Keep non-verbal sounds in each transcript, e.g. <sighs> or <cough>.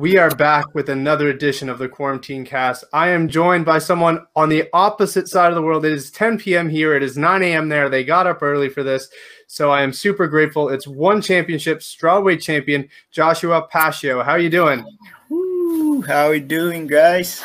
We are back with another edition of the Quarantine Cast. I am joined by someone on the opposite side of the world. It is 10 p.m. here. It is 9 a.m. there. They got up early for this. So I am super grateful. It's one championship, strawweight champion, Joshua Pacio. How are you doing? Woo, how are we doing, guys?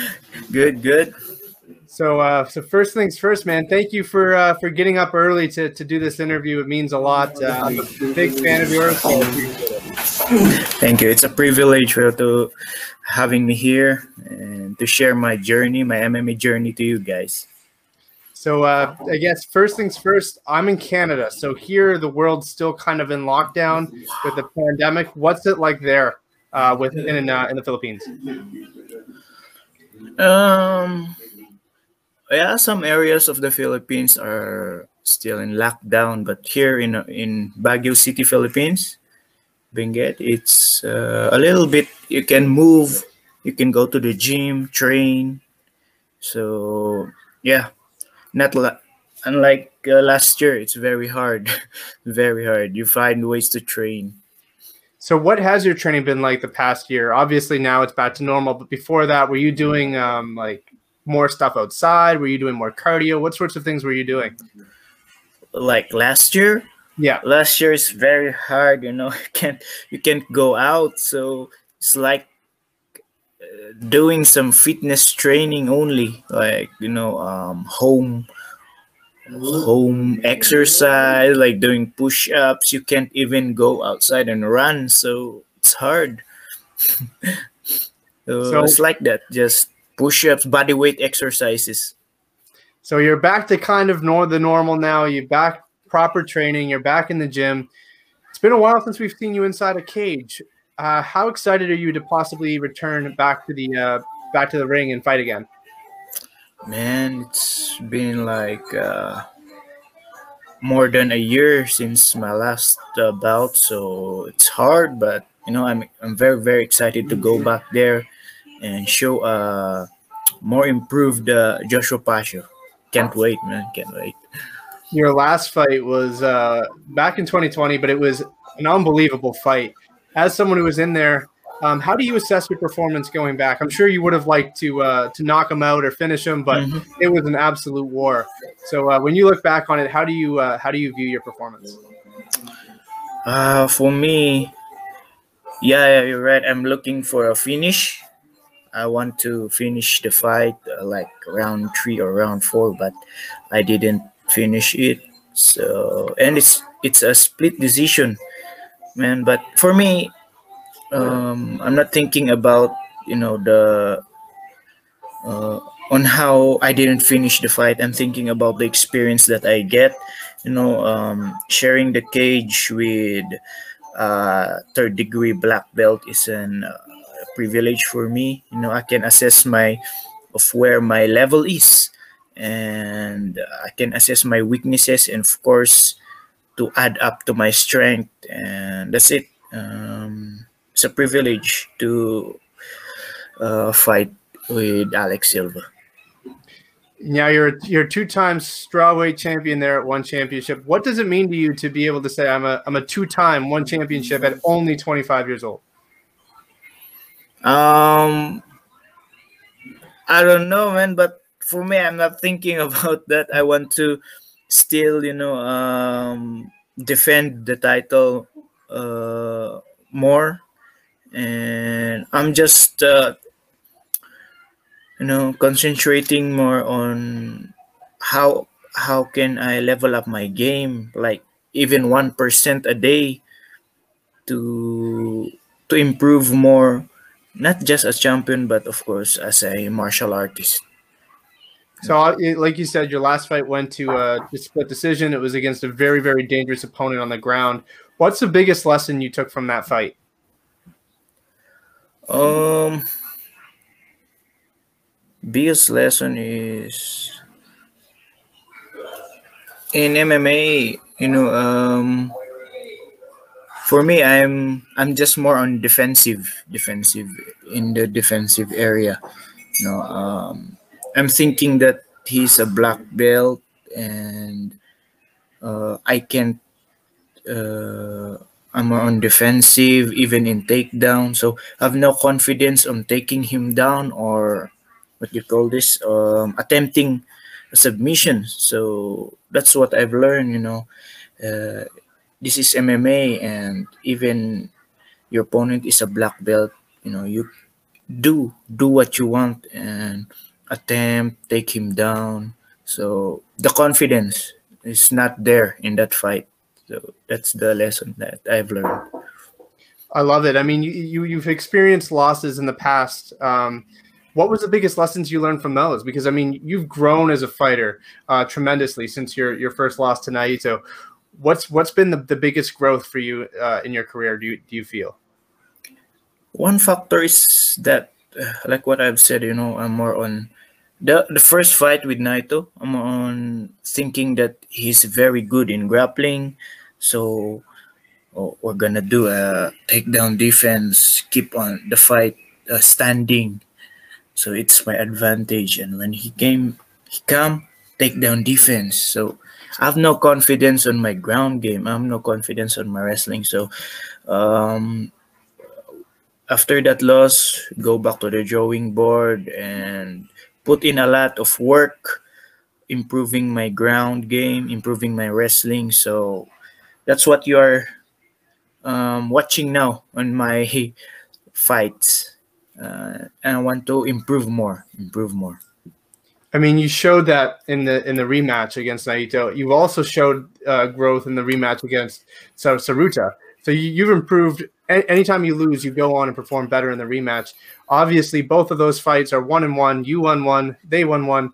<laughs> good, good. So, uh, so first things first, man. Thank you for uh, for getting up early to, to do this interview. It means a lot. Uh, I'm a big fan of yours. Thank you. It's a privilege to having me here and to share my journey, my MMA journey to you guys. So, uh, I guess first things first. I'm in Canada, so here the world's still kind of in lockdown with the pandemic. What's it like there uh, with in uh, in the Philippines? Um yeah, some areas of the Philippines are still in lockdown, but here in in Baguio City, Philippines, Benguet, it's uh, a little bit. You can move, you can go to the gym, train. So yeah, not la- unlike uh, last year. It's very hard, <laughs> very hard. You find ways to train. So, what has your training been like the past year? Obviously, now it's back to normal, but before that, were you doing um, like more stuff outside? Were you doing more cardio? What sorts of things were you doing? Like last year? Yeah. Last year is very hard, you know. <laughs> You can't you can't go out, so it's like uh, doing some fitness training only, like, you know, um home home exercise, like doing push-ups. You can't even go outside and run, so it's hard. <laughs> so, so it's like that. Just push-ups, body weight exercises. So you're back to kind of nor- the normal now. You're back proper training. You're back in the gym. It's been a while since we've seen you inside a cage. Uh, how excited are you to possibly return back to the uh, back to the ring and fight again? Man, it's been like uh, more than a year since my last uh, bout, so it's hard. But you know, I'm I'm very very excited to go back there and show a more improved uh, Joshua Pacio. Can't wait, man. Can't wait. Your last fight was uh, back in 2020, but it was an unbelievable fight. As someone who was in there, um, how do you assess your performance going back? I'm sure you would have liked to uh, to knock him out or finish him, but mm-hmm. it was an absolute war. So uh, when you look back on it, how do you uh, how do you view your performance? Uh, for me, yeah, you're right. I'm looking for a finish. I want to finish the fight uh, like round three or round four, but I didn't finish it. So and it's it's a split decision, man. But for me, um, I'm not thinking about you know the uh, on how I didn't finish the fight. I'm thinking about the experience that I get. You know, um, sharing the cage with uh, third degree black belt is an uh, privilege for me. You know, I can assess my of where my level is, and I can assess my weaknesses, and of course, to add up to my strength. And that's it. Um, it's a privilege to uh, fight with Alex Silva. Now you're you're two times strawweight champion there at one championship. What does it mean to you to be able to say I'm a I'm a two time one championship at only 25 years old? Um, I don't know, man. But for me, I'm not thinking <laughs> about that. I want to still, you know, um, defend the title uh, more, and I'm just, uh, you know, concentrating more on how how can I level up my game, like even one percent a day, to to improve more not just as champion, but of course as a martial artist. So, uh, like you said, your last fight went to uh, a split decision. It was against a very, very dangerous opponent on the ground. What's the biggest lesson you took from that fight? Um, biggest lesson is in MMA. You know, um, for me i'm i'm just more on defensive defensive in the defensive area you know um, i'm thinking that he's a black belt and uh, i can uh, I'm on defensive, even in takedown. So I have no confidence on taking him down or what you call this, um, attempting submission. So that's what I've learned. You know, uh, this is MMA, and even your opponent is a black belt. You know, you do do what you want and attempt take him down. So the confidence is not there in that fight. So that's the lesson that I've learned. I love it. I mean, you, you you've experienced losses in the past. Um, what was the biggest lessons you learned from those? Because I mean, you've grown as a fighter uh, tremendously since your your first loss to Naito. What's what's been the, the biggest growth for you uh, in your career? Do you do you feel? One factor is that, like what I've said, you know, I'm more on the the first fight with Naito. I'm on thinking that he's very good in grappling, so oh, we're gonna do a takedown defense, keep on the fight uh, standing. So it's my advantage. And when he came, he come takedown defense. So I have no confidence on my ground game. I have no confidence on my wrestling. So um, after that loss, go back to the drawing board and put in a lot of work improving my ground game, improving my wrestling. So that's what you are um, watching now on my <laughs> fights. Uh, and I want to improve more, improve more. I mean, you showed that in the in the rematch against Naito. You've also showed uh, growth in the rematch against Saruta. So you, have improved. Anytime you lose, you go on and perform better in the rematch. Obviously, both of those fights are one and one. You won one. They won one.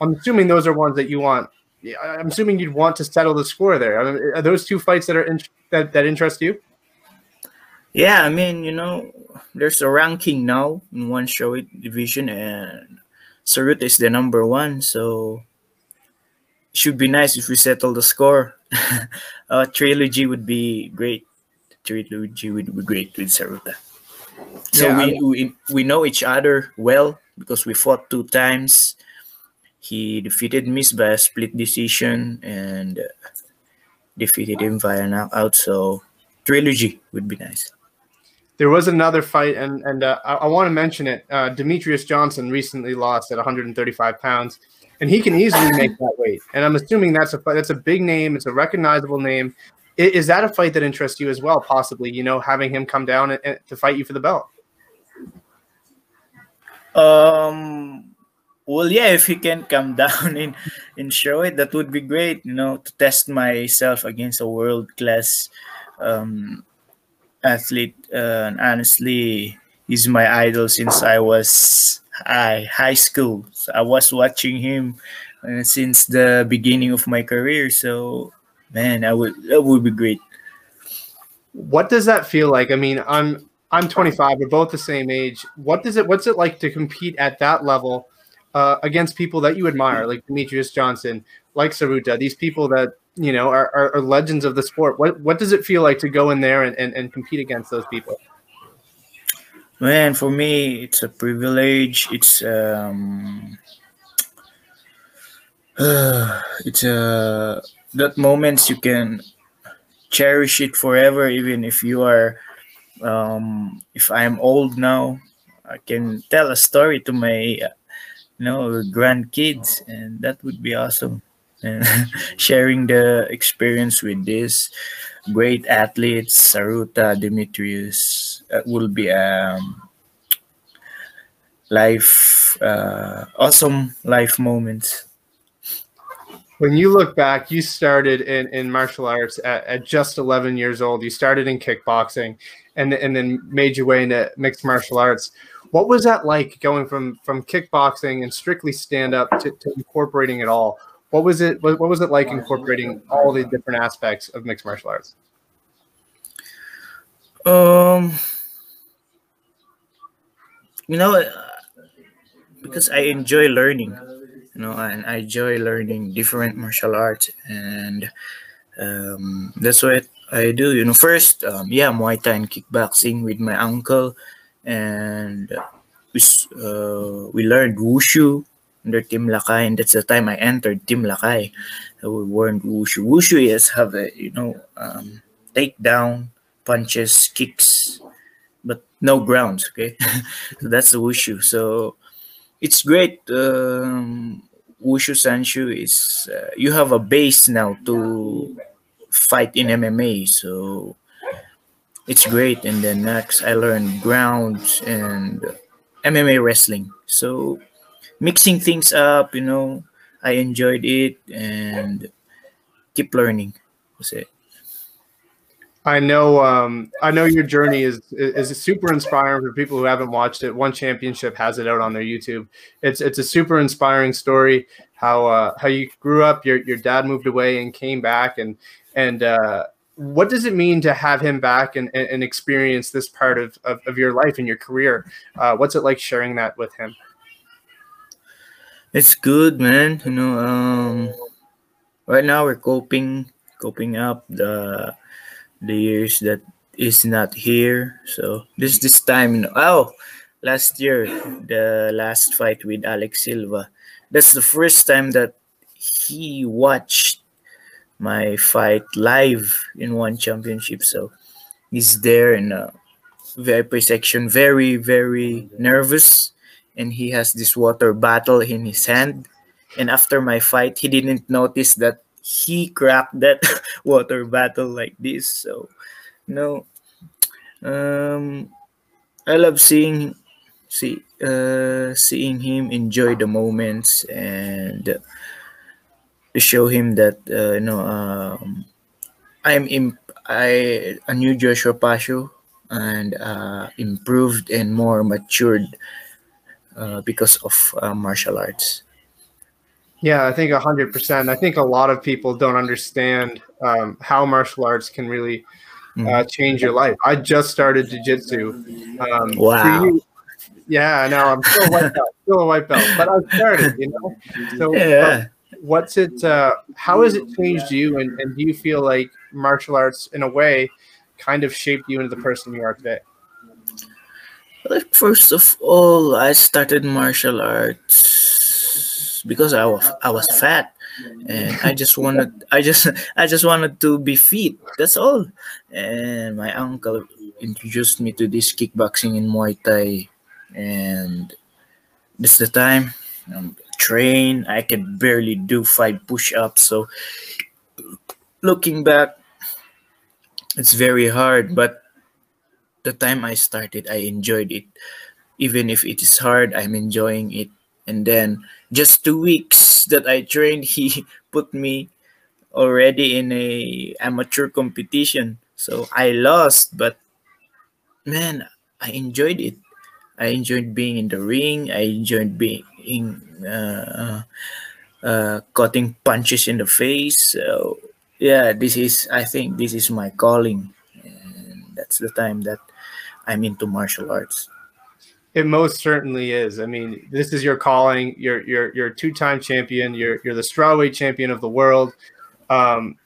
I'm assuming those are ones that you want. I'm assuming you'd want to settle the score there. I mean, are those two fights that are in, that that interest you? Yeah, I mean, you know, there's a ranking now in one show division, and Saruta is the number one. So should be nice if we settle the score. a <laughs> uh, trilogy would be great. Trilogy would be great with Saruta. So yeah, we, we we know each other well because we fought two times. He defeated Miz by a split decision and defeated him via knockout. So trilogy would be nice. There was another fight, and and uh, I, I want to mention it. Uh, Demetrious Johnson recently lost at 135 pounds, and he can easily make that weight. And I'm assuming that's a that's a big name. It's a recognizable name. Is, that a fight that interests you as well? Possibly, you know, having him come down and, and to fight you for the belt. Um. Well, yeah, if he can come <laughs> down and, and show it, that would be great, you know, to test myself against a world class um, athlete. Uh, and honestly, he's my idol since I was high, high school. So I was watching him uh, since the beginning of my career. So, man, I would that would be great. What does that feel like? I mean, I'm I'm 25. We're both the same age. What does it What's it like to compete at that level uh, against people that you admire, like Demetrious Johnson, like Saruta? These people that you know are, are, are, legends of the sport what what does it feel like to go in there and, and, and compete against those people man for me it's a privilege it's um uh, <sighs> it's uh that moments you can cherish it forever even if you are um if i'm old now i can tell a story to my you know grandkids and that would be awesome and <laughs> sharing the experience with these great athletes, Saruta, Demetrious, uh, will be um, life, uh, awesome life moments. When you look back, you started in, in martial arts at, at just 11 years old. You started in kickboxing and, and then made your way into mixed martial arts. What was that like going from, from kickboxing and strictly stand up to, to incorporating it all? What was it? What, what was it like incorporating all the different aspects of mixed martial arts? Um, you know, because I enjoy learning, you know, and I enjoy learning different martial arts, and um, that's what I do. You know, first, um, yeah, Muay Thai and kickboxing with my uncle, and we uh, we learned wushu under Team Lakay, and that's the time I entered Team Lakay. So we weren't wushu. Wushu is have a you know um, takedown punches, kicks, but no grounds. Okay, <laughs> so that's the wushu. So it's great. Um, wushu sanshu is uh, you have a base now to fight in MMA. So it's great. And then next, I learned ground and MMA wrestling. So mixing things up, you know, I enjoyed it and keep learning. That's it. I know. Um, I know your journey is is super inspiring for people who haven't watched it. One Championship has it out on their YouTube. It's it's a super inspiring story. How uh, how you grew up. Your your dad moved away and came back, and and uh, what does it mean to have him back and, and, and experience this part of, of, of, your life and your career? Uh, what's it like sharing that with him? It's good, man. You know, um, right now we're coping, coping up the the years that is not here. So this this time, oh, last year the last fight with Alex Silva. That's the first time that he watched my fight live in one championship. So he's there in a VIP section, very, very nervous. And he has this water bottle in his hand. And after my fight, he didn't notice that he cracked that <laughs> water battle like this. So, know, um, I love seeing see uh, seeing him enjoy the moments and to show him that uh, you know um, I'm imp- I a new Joshua Pacio and uh, improved and more matured uh, because of uh, martial arts. Yeah, I think hundred percent. I think a lot of people don't understand um, how martial arts can really uh, mm. change your life. I just started jujitsu. Um, wow. You, yeah, I know. I'm still a white belt, still a white belt, but I started. You know, so yeah. Um, what's it uh, how has it changed you and, and do you feel like martial arts in a way kind of shaped you into the person you are today like first of all i started martial arts because i was i was fat and i just wanted i just <laughs> i just wanted to be fit that's all and my uncle introduced me to this kickboxing in muay thai and this the time um, train. I can barely do five push-ups. So looking back, it's very hard. But the time I started, I enjoyed it. Even if it is hard, I'm enjoying it. And then just two weeks that I trained, he <laughs> put me already in a amateur competition. So I lost, but man, I enjoyed it. I enjoyed being in the ring. I enjoyed being uh, uh, cutting punches in the face. So yeah, this is I think this is my calling, and that's the time that I'm into martial arts. It most certainly is. I mean, this is your calling. You're you're you're a two-time champion. You're you're the strawweight champion of the world. Um,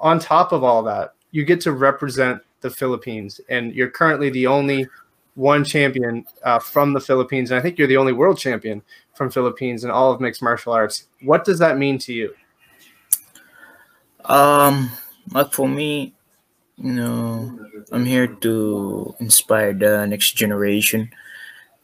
on top of all that, you get to represent the Philippines, and you're currently the only one champion uh, from the Philippines, and I think you're the only world champion from Philippines in all of mixed martial arts. What does that mean to you? Um, like for me, you know, I'm here to inspire the next generation.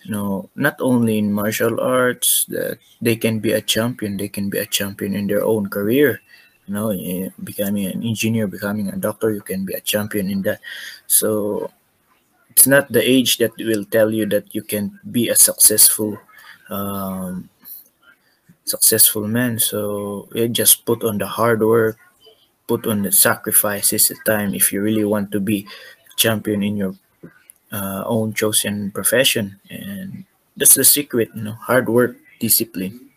You know, not only in martial arts that they can be a champion, they can be a champion in their own career. You know, eh, becoming an engineer, becoming a doctor, you can be a champion in that. So it's not the age that will tell you that you can be a successful um, successful man so just put on the hard work put on the sacrifices the time if you really want to be champion in your uh, own chosen profession and that's the secret you know hard work discipline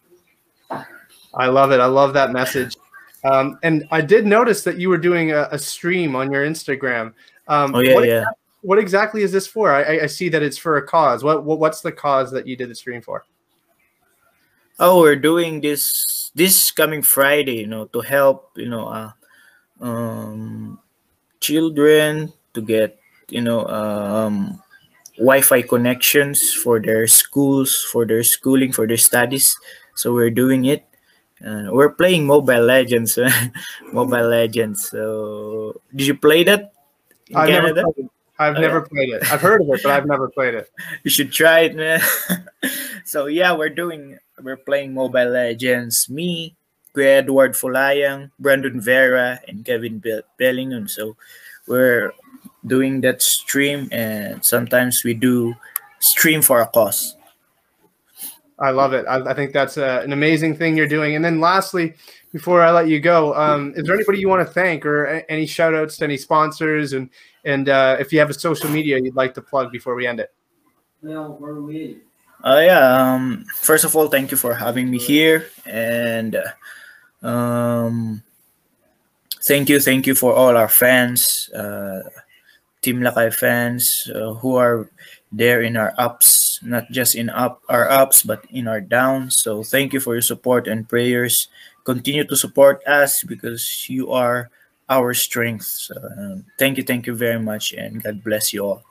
i love it i love that message um, and i did notice that you were doing a, a stream on your instagram um, oh yeah yeah what exactly is this for? I, I see that it's for a cause. What, what what's the cause that you did the stream for? Oh, we're doing this this coming Friday, you know, to help, you know, uh, um, children to get, you know, um, Wi-Fi connections for their schools, for their schooling, for their studies. So we're doing it. Uh, we're playing Mobile Legends, <laughs> Mobile Legends. So did you play that? in I've never Canada? played it. I've Oh, never yeah. played it. I've heard of it, but I've never played it. <laughs> You should try it, man. <laughs> so yeah, we're doing we're playing Mobile Legends. Me, Kuya Edward Folayang, Brandon Vera, and Kevin Be- Belingon. So we're doing that stream, and sometimes we do stream for a cause. I love it. I, I think that's uh, an amazing thing you're doing. And then lastly, before I let you go, um, is there anybody you want to thank or a- any shout outs to any sponsors and and uh, if you have a social media you'd like to plug before we end it? Uh, yeah. Um, first of all, thank you for having me here, and uh, um, thank you, thank you for all our fans, uh, Team Lakay fans uh, who are there in our ups, not just in up our ups, but in our downs. So thank you for your support and prayers. Continue to support us because you are our strength. Um, thank you, thank you very much, and God bless you all.